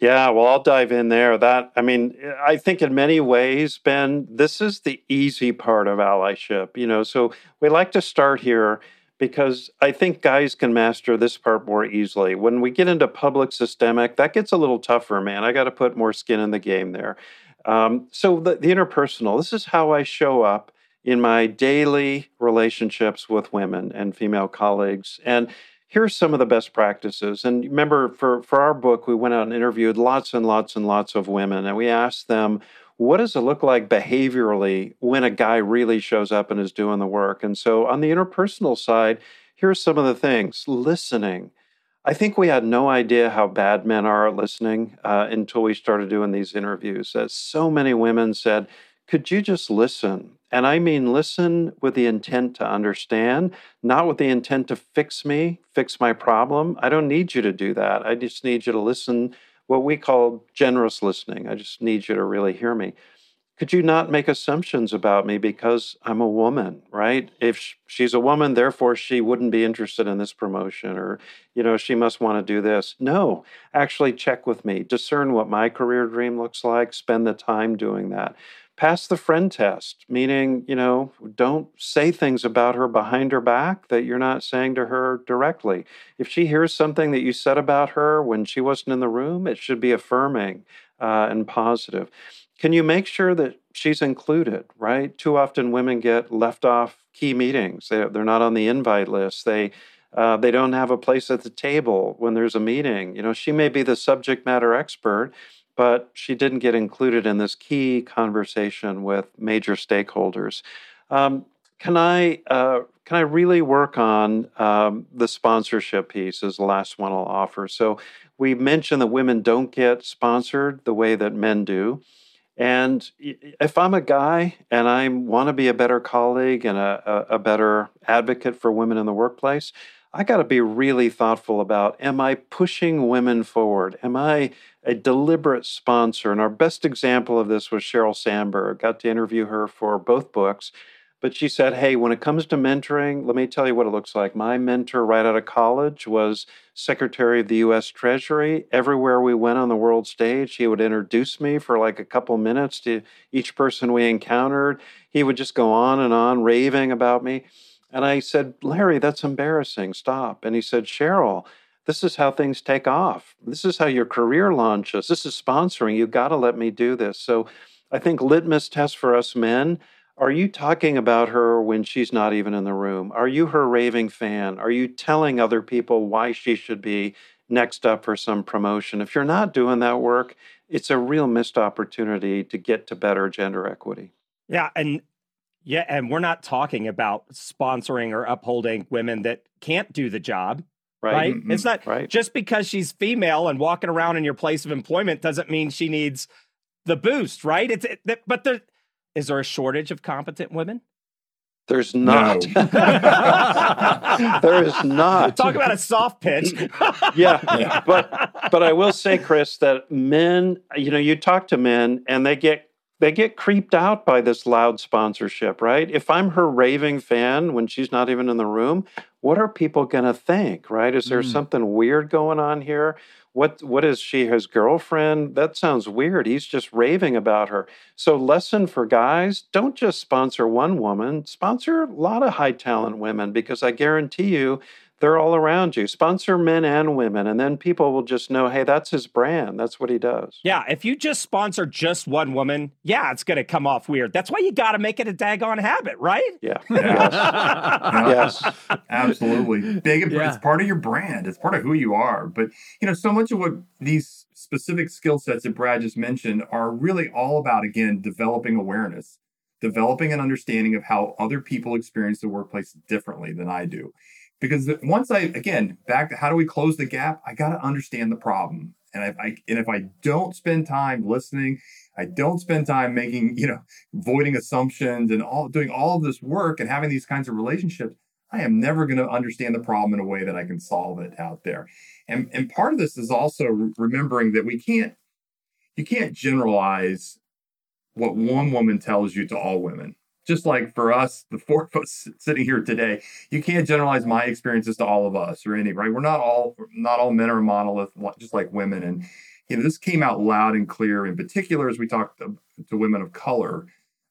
Yeah, well, I'll dive in there. That, I mean, I think in many ways, Ben, this is the easy part of allyship. You know, so we like to start here because I think guys can master this part more easily. When we get into public systemic, that gets a little tougher, man. I got to put more skin in the game there. Um, so, the, the interpersonal this is how I show up in my daily relationships with women and female colleagues. And here's some of the best practices. And remember, for, for our book, we went out and interviewed lots and lots and lots of women, and we asked them, what does it look like behaviorally when a guy really shows up and is doing the work? And so on the interpersonal side, here's some of the things listening. I think we had no idea how bad men are at listening uh, until we started doing these interviews. As so many women said, could you just listen? And I mean listen with the intent to understand, not with the intent to fix me, fix my problem. I don't need you to do that. I just need you to listen, what we call generous listening. I just need you to really hear me. Could you not make assumptions about me because I'm a woman, right? If she's a woman, therefore she wouldn't be interested in this promotion or, you know, she must want to do this. No, actually check with me, discern what my career dream looks like, spend the time doing that pass the friend test, meaning, you know, don't say things about her behind her back that you're not saying to her directly. If she hears something that you said about her when she wasn't in the room, it should be affirming uh, and positive. Can you make sure that she's included, right? Too often women get left off key meetings. They, they're not on the invite list. They, uh, they don't have a place at the table when there's a meeting. You know, she may be the subject matter expert, but she didn't get included in this key conversation with major stakeholders. Um, can I uh, can I really work on um, the sponsorship piece? Is the last one I'll offer. So we mentioned that women don't get sponsored the way that men do. And if I'm a guy and I want to be a better colleague and a, a, a better advocate for women in the workplace, I got to be really thoughtful about am I pushing women forward? Am I a deliberate sponsor? And our best example of this was Sheryl Sandberg. Got to interview her for both books. But she said, Hey, when it comes to mentoring, let me tell you what it looks like. My mentor right out of college was Secretary of the US Treasury. Everywhere we went on the world stage, he would introduce me for like a couple minutes to each person we encountered. He would just go on and on raving about me. And I said, Larry, that's embarrassing. Stop. And he said, Sheryl, this is how things take off. This is how your career launches. This is sponsoring. You've got to let me do this. So I think litmus test for us men are you talking about her when she's not even in the room? Are you her raving fan? Are you telling other people why she should be next up for some promotion? If you're not doing that work, it's a real missed opportunity to get to better gender equity. Yeah. And yeah, and we're not talking about sponsoring or upholding women that can't do the job. Right. right? Mm-hmm. It's not right. just because she's female and walking around in your place of employment doesn't mean she needs the boost, right? It's it, but there is there a shortage of competent women? There's not. No. there is not. Talk about a soft pitch. yeah, yeah, but but I will say, Chris, that men, you know, you talk to men and they get they get creeped out by this loud sponsorship, right? If I'm her raving fan when she's not even in the room, what are people going to think, right? Is there mm. something weird going on here? What what is she his girlfriend? That sounds weird. He's just raving about her. So lesson for guys, don't just sponsor one woman, sponsor a lot of high talent women because I guarantee you they're all around you. Sponsor men and women, and then people will just know, hey, that's his brand. That's what he does. Yeah. If you just sponsor just one woman, yeah, it's going to come off weird. That's why you got to make it a daggone habit, right? Yeah. yes. yes. Absolutely. Big. Yeah. It's part of your brand. It's part of who you are. But you know, so much of what these specific skill sets that Brad just mentioned are really all about again developing awareness developing an understanding of how other people experience the workplace differently than I do because once I again back to how do we close the gap? I got to understand the problem, and I, I, and if I don't spend time listening, I don't spend time making you know voiding assumptions and all doing all this work and having these kinds of relationships. I am never going to understand the problem in a way that I can solve it out there. And and part of this is also remembering that we can't you can't generalize what one woman tells you to all women just like for us, the four of us sitting here today, you can't generalize my experiences to all of us or any, right? We're not all not all men are monolith, just like women. And you know, this came out loud and clear, in particular as we talked to, to women of color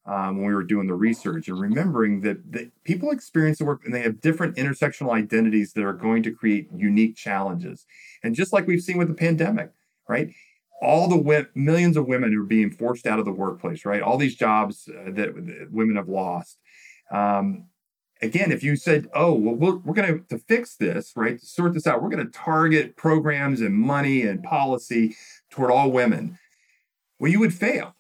um, when we were doing the research and remembering that, that people experience the work and they have different intersectional identities that are going to create unique challenges. And just like we've seen with the pandemic, right? All the millions of women who are being forced out of the workplace, right? All these jobs uh, that, that, women have lost. Um, again, if you said, "Oh, well, we're, we're going to to fix this, right? To sort this out, we're going to target programs and money and policy toward all women," well, you would fail,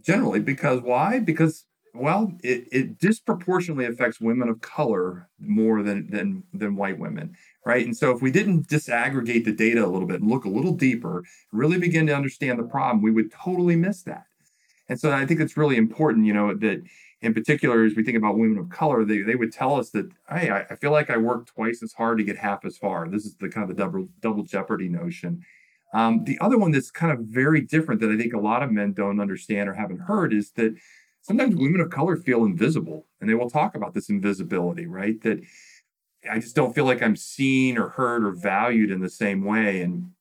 generally because why? Because well, it, it disproportionately affects women of color more than than than white women, right? And so if we didn't disaggregate the data a little bit and look a little deeper, really begin to understand the problem, we would totally miss that. And so I think it's really important, you know, that in particular, as we think about women of color, they, they would tell us that, hey, I, I feel like I work twice as hard to get half as far. This is the kind of the double double jeopardy notion. Um, the other one that's kind of very different that I think a lot of men don't understand or haven't heard is that sometimes women of color feel invisible, and they will talk about this invisibility, right? That I just don't feel like I'm seen or heard or valued in the same way. And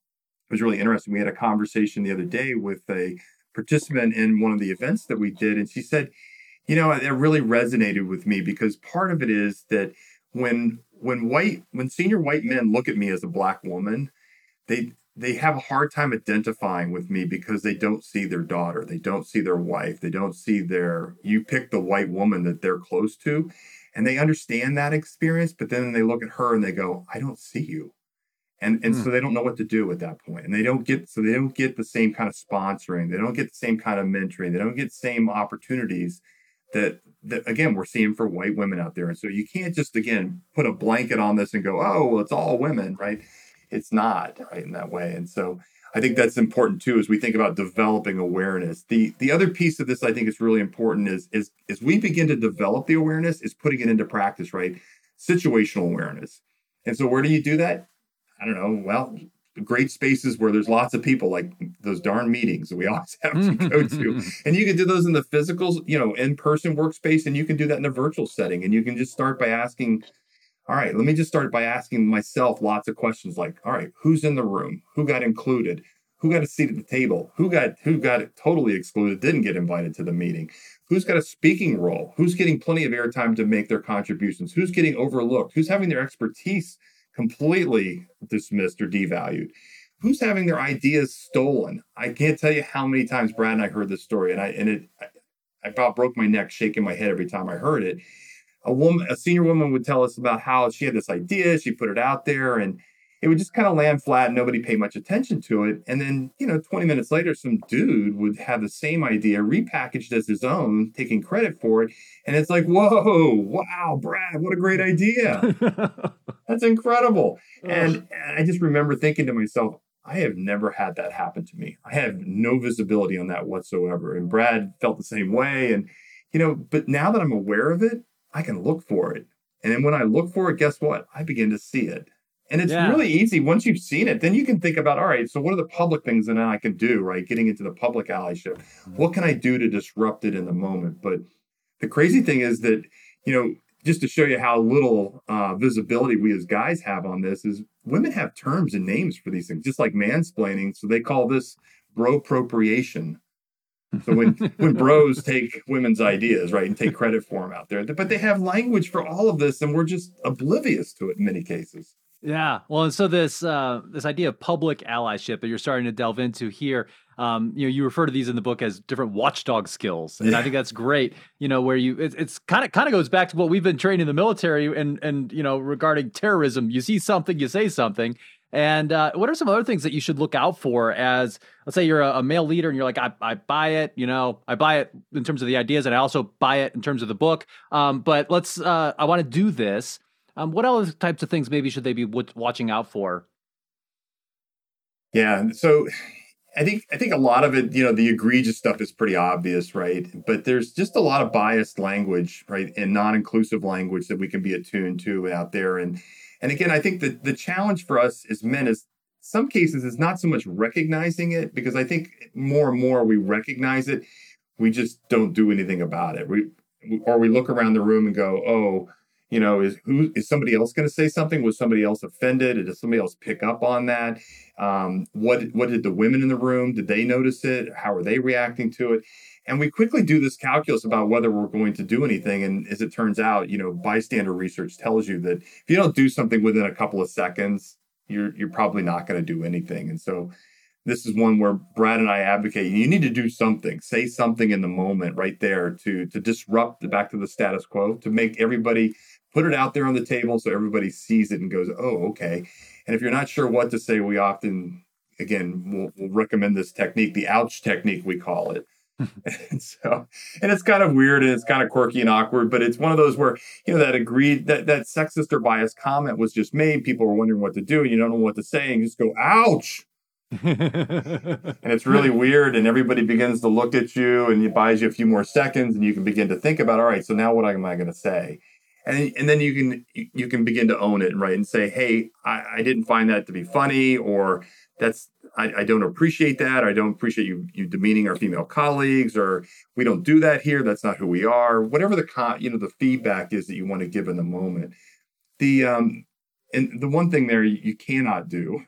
it was really interesting. We had a conversation the other day with a participant in one of the events that we did, and she said, you know, it really resonated with me because part of it is that when when white when senior white men look at me as a black woman, they they have a hard time identifying with me because they don't see their daughter, they don't see their wife, they don't see their you pick the white woman that they're close to and they understand that experience, but then they look at her and they go, I don't see you. And and mm. so they don't know what to do at that. And they don't get so they don't get the same kind of sponsoring, they don't get the same kind of mentoring, they don't get the same opportunities that that again we're seeing for white women out there. And so you can't just again put a blanket on this and go, oh, well, it's all women, right? it's not right in that way. And so I think that's important too as we think about developing awareness. The the other piece of this I think is really important is is as we begin to develop the awareness is putting it into practice, right? Situational awareness. And so where do you do that? I don't know. Well, great spaces where there's lots of people like those darn meetings that we always have to go to and you can do those in the physical you know in-person workspace and you can do that in a virtual setting and you can just start by asking all right, let me just start by asking myself lots of questions like, all right, who's in the room? Who got included? Who got a seat at the table? Who got who got totally excluded, didn't get invited to the meeting? Who's got a speaking role? Who's getting plenty of airtime to make their contributions? Who's getting overlooked? Who's having their expertise completely dismissed or devalued? Who's having their ideas stolen? I can't tell you how many times Brad and I heard this story, and I and it I, about broke my neck shaking my head every time I heard it a woman, a senior woman would tell us about how she had this idea, she put it out there, and it would just kind of land flat. and Nobody paid much attention to it. And then, you know, 20 minutes later, some dude would have the same idea repackaged as his own, taking credit for it. And it's like, whoa, wow, Brad, what a great idea. That's incredible. And, and I just remember thinking to myself, I have never had that happen to me. I have no visibility on that whatsoever. And Brad felt the same way. And, you know, but now that I'm aware of it, I can look for it. And then when I look for it, guess what? I begin to see it. And it's yeah. really easy once you've seen it. Then you can think about, all right, so what are the public things that I can do, right? Getting into the public allyship. What can I do to disrupt it in the moment? But the crazy thing is that, you know, just to show you how little uh, visibility we as guys have on this is women have terms and names for these things, just like mansplaining. So they call this bro appropriation. So when when bros take women's ideas, right, and take credit for them out there, but they have language for all of this, and we're just oblivious to it in many cases. Yeah, well, and so this uh, this idea of public allyship that you're starting to delve into here, um, you know, you refer to these in the book as different watchdog skills, and yeah. I think that's great. You know, where you it, it's kind of kind of goes back to what we've been trained in the military, and and you know, regarding terrorism, you see something, you say something, and uh, what are some other things that you should look out for as, let's say, you're a, a, male leader and you're like, I, I, buy it, you know, I buy it in terms of the ideas, and I also buy it in terms of the book. Um, but let's, uh, I want to do this. Um, what other types of things maybe should they be w- watching out for? Yeah, so I think I think a lot of it, you know, the egregious stuff is pretty obvious, right? But there's just a lot of biased language, right, and non-inclusive language that we can be attuned to out there, and and again, I think that the challenge for us as men is some cases is not so much recognizing it because I think more and more we recognize it, we just don't do anything about it. We or we look around the room and go, "Oh, you know, is who is somebody else going to say something? Was somebody else offended? Did somebody else pick up on that? Um, what what did the women in the room? Did they notice it? How are they reacting to it? And we quickly do this calculus about whether we're going to do anything. And as it turns out, you know, bystander research tells you that if you don't do something within a couple of seconds, you're you're probably not going to do anything. And so this is one where Brad and I advocate you need to do something, say something in the moment right there to to disrupt the back to the status quo, to make everybody put it out there on the table so everybody sees it and goes, "Oh, okay." And if you're not sure what to say, we often again we'll, we'll recommend this technique, the ouch technique we call it and so, and it's kind of weird and it's kind of quirky and awkward, but it's one of those where, you know, that agreed that that sexist or biased comment was just made. People were wondering what to do and you don't know what to say and you just go, ouch. and it's really weird. And everybody begins to look at you and it buys you a few more seconds and you can begin to think about, all right, so now what am I going to say? And, and then you can you can begin to own it right and say hey I, I didn't find that to be funny or that's I, I, don't appreciate that. I don't appreciate you you demeaning our female colleagues, or we don't do that here. That's not who we are. Whatever the con, you know the feedback is that you want to give in the moment. The um and the one thing there you cannot do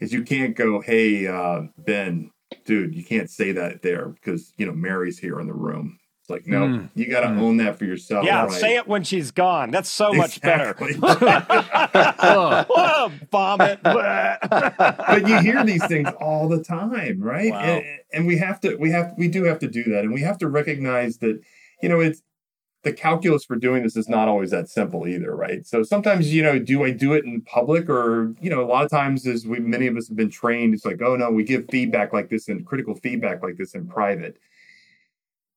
is you can't go, hey uh, Ben, dude, you can't say that there because you know Mary's here in the room. It's like, no, mm. you got to mm. own that for yourself. Yeah, right? say it when she's gone. That's so exactly. much better. oh, vomit. but you hear these things all the time, right? Wow. And, and we have to, we have, we do have to do that, and we have to recognize that, you know, it's the calculus for doing this is not always that simple either, right? So sometimes, you know, do I do it in public or, you know, a lot of times as we many of us have been trained, it's like, oh no, we give feedback like this and critical feedback like this in private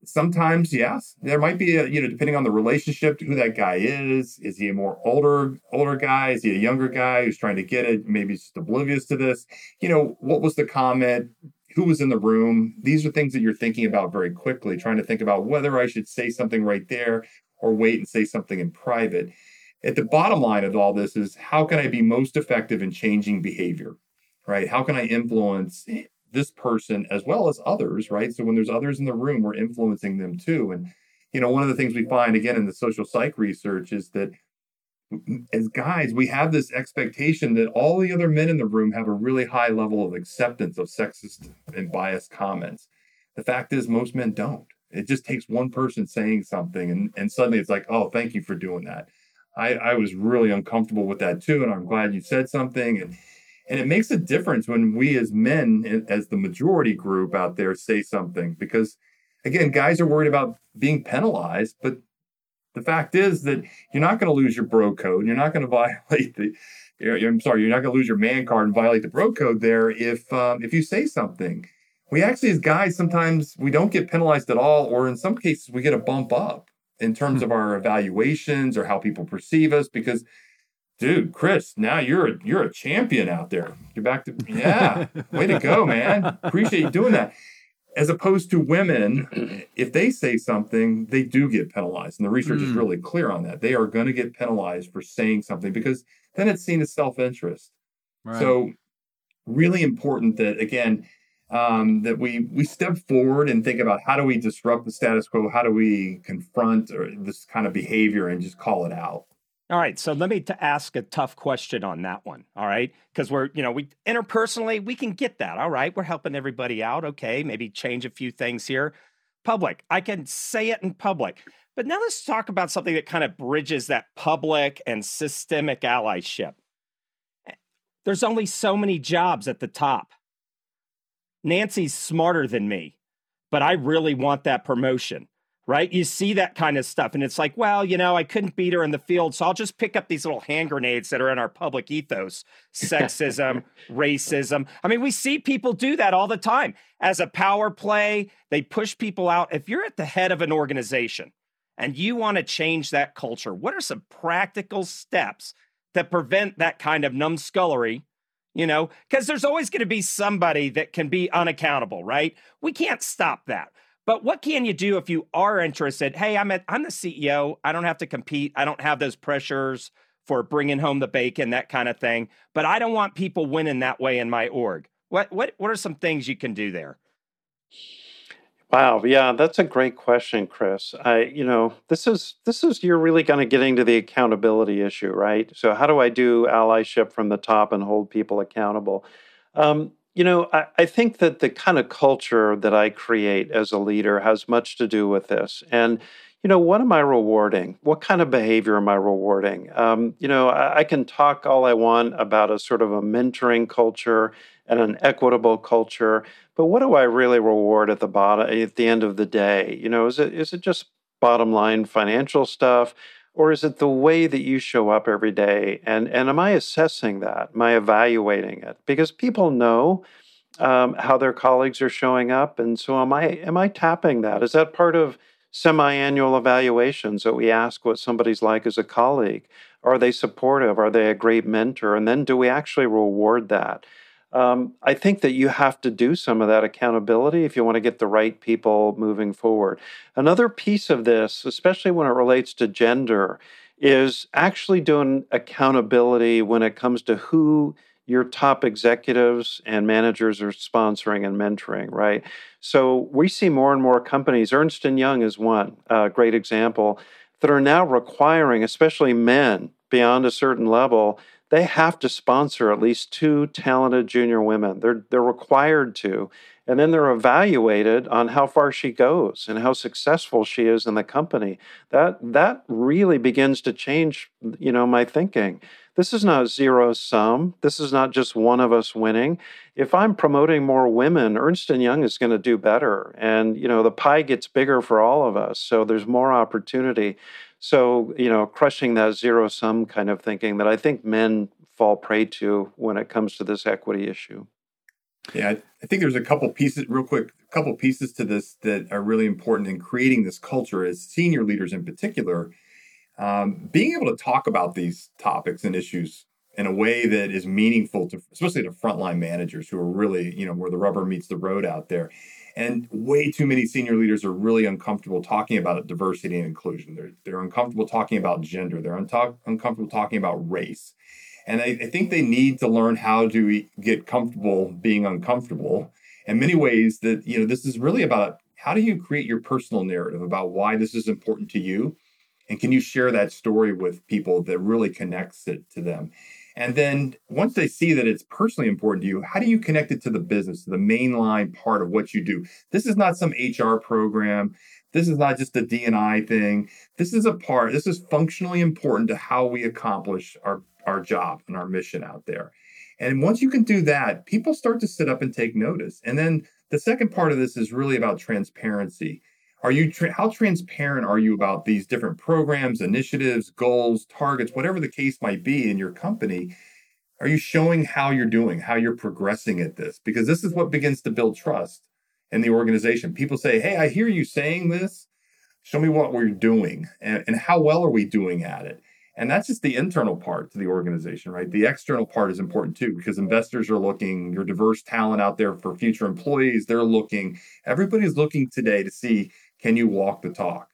sometimes yes. There might be a you know depending on the relationship who that guy is. Is he a more older older guy? Is he a younger guy who's trying to get it? Maybe he's just oblivious to this. You know what was the comment? Who was in the room? These are things that you're thinking about very quickly trying to think about whether i should say something right there or wait and say something in private. At the bottom line of all this is how can i be most effective in changing behavior right? How can i influence this person as well as others, right? So when there's others in the room, we're influencing them too. And, you know, one of the things we find again in the social psych research is that as guys, we have this expectation that all the other men in the room have a really high level of acceptance of sexist and biased comments. The fact is, most men don't. It just takes one person saying something, and, and suddenly it's like, oh, thank you for doing that. I, I was really uncomfortable with that too, and I'm glad you said something. And and it makes a difference when we as men, as the majority group out there, say something because, again, guys are worried about being penalized. But the fact is that you're not going to lose your bro code. You're not going to violate the. I'm sorry, you're not going to lose your man card and violate the bro code there if um, if you say something. We actually, as guys, sometimes we don't get penalized at all, or in some cases, we get a bump up in terms hmm. of our evaluations or how people perceive us because dude, Chris, now you're a, you're a champion out there. You're back to yeah, way to go, man. Appreciate you doing that. As opposed to women, if they say something, they do get penalized, and the research mm. is really clear on that. They are going to get penalized for saying something because then it's seen as self interest. Right. So, really important that again. Um, that we we step forward and think about how do we disrupt the status quo? How do we confront or this kind of behavior and just call it out? All right, so let me ask a tough question on that one. All right, because we're you know we interpersonally we can get that. All right, we're helping everybody out. Okay, maybe change a few things here. Public, I can say it in public. But now let's talk about something that kind of bridges that public and systemic allyship. Eh, there's only so many jobs at the top. Nancy's smarter than me, but I really want that promotion right? You see that kind of stuff. And it's like, well, you know, I couldn't beat her in the field. So I'll just pick up these little hand grenades that are in our public ethos sexism, racism. I mean, we see people do that all the time. As a power play, they push people out. If you're at the head of an organization and you want to change that culture, what are some practical steps that prevent that kind of numbskullery? You know, because there's always going to be somebody that can be unaccountable, right? We can't stop that. But what can you do if you are interested? Hey, I'm at, I'm the CEO. I don't have to compete. I don't have those pressures for bringing home the bacon, that kind of thing. But I don't want people winning that way in my org. What what what are some things you can do there? Wow, yeah, that's a great question, Chris. I, you know, this is this is you're really kind of getting to the accountability issue, right? So how do I do allyship from the top and hold people accountable? Um, you know, I, I, think that the kind of culture that I create as a leader has much to do with this. And, you know, what am I rewarding? What kind of behavior am I rewarding? Um, you know, I, I, can talk all I want about a sort of a mentoring culture and an equitable culture, but what do I really reward at the bottom at the end of the day? You know, is it is it just bottom line financial stuff? Or is it the way that you show up every day and and am i assessing that am i evaluating it because people know um, how their colleagues are showing up. And so, am I am I tapping that? Is that part of semi-annual evaluations that we ask what somebody's like as a colleague? Are they supportive? Are they a great mentor? And then do we actually reward that? Um, I think that you have to do some of that accountability if you want to get the right people moving forward. Another piece of this, especially when it relates to gender, is actually doing accountability when it comes to who your top executives and managers are sponsoring and mentoring, right? So we see more and more companies. Ernst Young is one uh, great example that are now requiring, especially men beyond a certain level, they have to sponsor at least two talented junior women. They're they're required to. And then they're evaluated on how far she goes and how successful she is in the company. That that really begins to change, you know, my thinking. This is not zero sum. This is not just one of us winning. If I'm promoting more women, Ernst Young is going to do better, and you know the pie gets bigger for all of us. So there's more opportunity. So, you know, crushing that zero sum kind of thinking that I think men fall prey to when it comes to this equity issue. Yeah, I think there's a couple pieces, real quick, a couple pieces to this that are really important in creating this culture as senior leaders in particular. Um, being able to talk about these topics and issues in a way that is meaningful to, especially to frontline managers who are really, you know, where the rubber meets the road out there. And way too many senior leaders are really uncomfortable talking about diversity and inclusion. They're, they're uncomfortable talking about gender. They're uncomfortable talking about race. And I, I think they need to learn how to get comfortable being uncomfortable. In many ways, that you know, this is really about how do you create your personal narrative about why this is important to you, and can you share that story with people that really connects it to them? And then once they see that it's personally important to you, how do you connect it to the business, to the mainline part of what you do? This is not some HR program. This is not just a D&I thing. This is a part, this is functionally important to how we accomplish our, our job and our mission out there. And once you can do that, people start to sit up and take notice. And then the second part of this is really about transparency. Are you tra- how transparent are you about these different programs, initiatives, goals, targets, whatever the case might be in your company? Are you showing how you're doing, how you're progressing at this? Because this is what begins to build trust in the organization. People say, "Hey, I hear you saying this. Show me what we're doing, and, and how well are we doing at it?" And that's just the internal part to the organization, right? The external part is important too, because investors are looking, your diverse talent out there for future employees, they're looking, everybody's looking today to see can you walk the talk?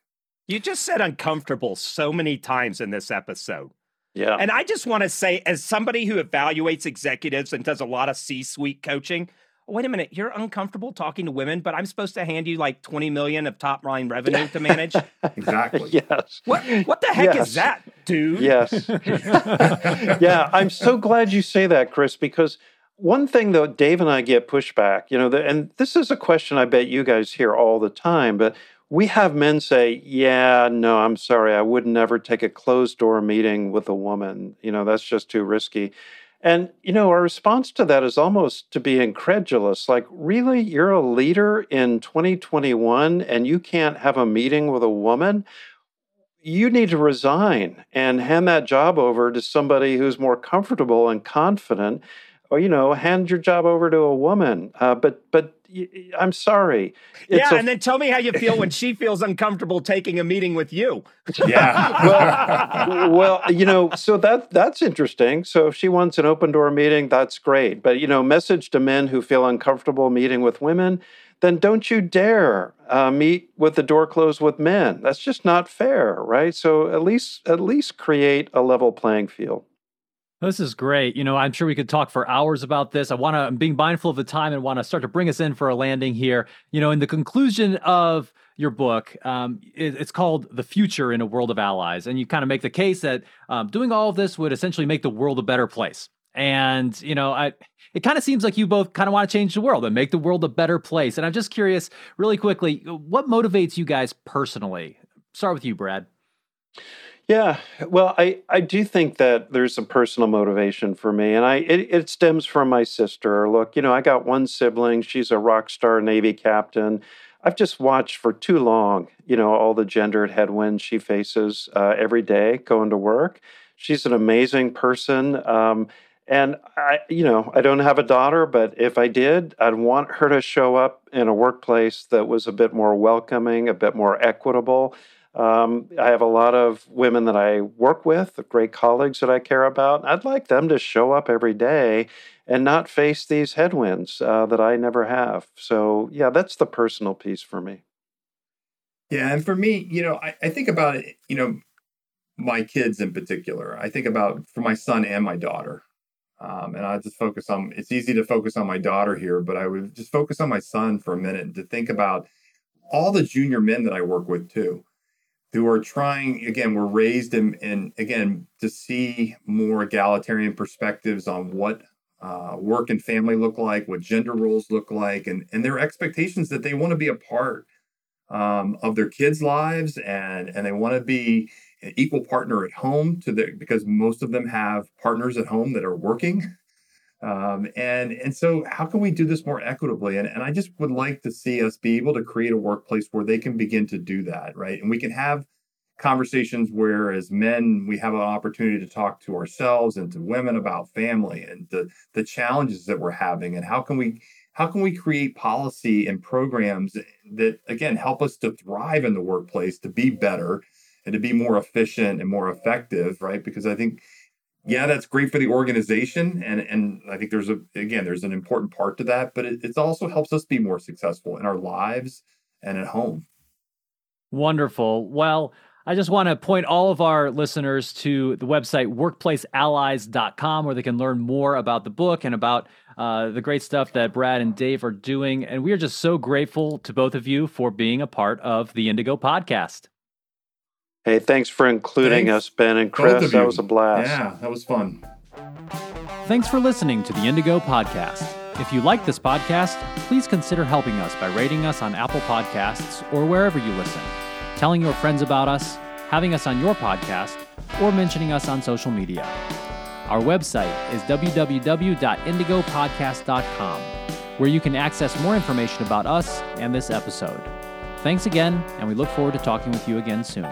You just said uncomfortable so many times in this episode. Yeah. And I just want to say, as somebody who evaluates executives and does a lot of C suite coaching, wait a minute, you're uncomfortable talking to women, but I'm supposed to hand you like 20 million of top line revenue to manage. exactly. yes. What what the heck yes. is that, dude? Yes. yeah, I'm so glad you say that, Chris, because one thing though, Dave and I get pushback, you know, the, and this is a question I bet you guys hear all the time, but we have men say, Yeah, no, I'm sorry, I would never take a closed door meeting with a woman. You know, that's just too risky. And, you know, our response to that is almost to be incredulous. Like, really? You're a leader in 2021 and you can't have a meeting with a woman? You need to resign and hand that job over to somebody who's more comfortable and confident or you know hand your job over to a woman uh, but but I'm sorry. It's yeah, a, and then tell me how you feel when she feels uncomfortable taking a meeting with you. Yeah. well, well, you know, so that that's interesting. So if she wants an open door meeting, that's great. But you know, message to men who feel uncomfortable meeting with women, then don't you dare uh, meet with the door closed with men. That's just not fair, right? So at least at least create a level playing field. This is great. You know, I'm sure we could talk for hours about this. I want to, I'm being mindful of the time and want to start to bring us in for a landing here. You know, in the conclusion of your book, um, it, it's called The Future in a World of Allies. And you kind of make the case that um, doing all of this would essentially make the world a better place. And, you know, I, it kind of seems like you both kind of want to change the world and make the world a better place. And I'm just curious, really quickly, what motivates you guys personally? Start with you, Brad. Yeah, well, I, I do think that there's a personal motivation for me, and I it, it stems from my sister. Look, you know, I got one sibling; she's a rock star Navy captain. I've just watched for too long, you know, all the gendered headwinds she faces uh, every day going to work. She's an amazing person, um, And I, you know, I don't have a daughter, but if I did, I'd want her to show up in a workplace that was a bit more welcoming, a bit more equitable. Um, I have a lot of women that I work with, great colleagues that I care about. I'd like them to show up every day and not face these headwinds uh, that I never have. So, yeah, that's the personal piece for me. Yeah. And for me, you know, I, I think about it, you know, my kids in particular. I think about for my son and my daughter. Um, and I just focus on it's easy to focus on my daughter here, but I would just focus on my son for a minute to think about all the junior men that I work with too, who are trying again, we're raised in, in again to see more egalitarian perspectives on what uh, work and family look like, what gender roles look like, and and their expectations that they want to be a part um, of their kids' lives and and they want to be an equal partner at home to the because most of them have partners at home that are working um, and and so how can we do this more equitably and, and i just would like to see us be able to create a workplace where they can begin to do that right and we can have conversations where as men we have an opportunity to talk to ourselves and to women about family and the the challenges that we're having and how can we how can we create policy and programs that again help us to thrive in the workplace to be better and to be more efficient and more effective, right? Because I think, yeah, that's great for the organization, and and I think there's a again there's an important part to that, but it, it also helps us be more successful in our lives and at home. Wonderful. Well. I just want to point all of our listeners to the website workplaceallies.com where they can learn more about the book and about uh, the great stuff that Brad and Dave are doing. And we are just so grateful to both of you for being a part of the Indigo podcast. Hey, thanks for including thanks. us, Ben and Chris. That was a blast. Yeah, that was fun. Thanks for listening to the Indigo Podcast. If you like this podcast, please consider helping us by rating us on Apple Podcasts or wherever you listen, telling your friends about us, having us on your podcast, or mentioning us on social media. Our website is www.indigopodcast.com, where you can access more information about us and this episode. Thanks again, and we look forward to talking with you again soon.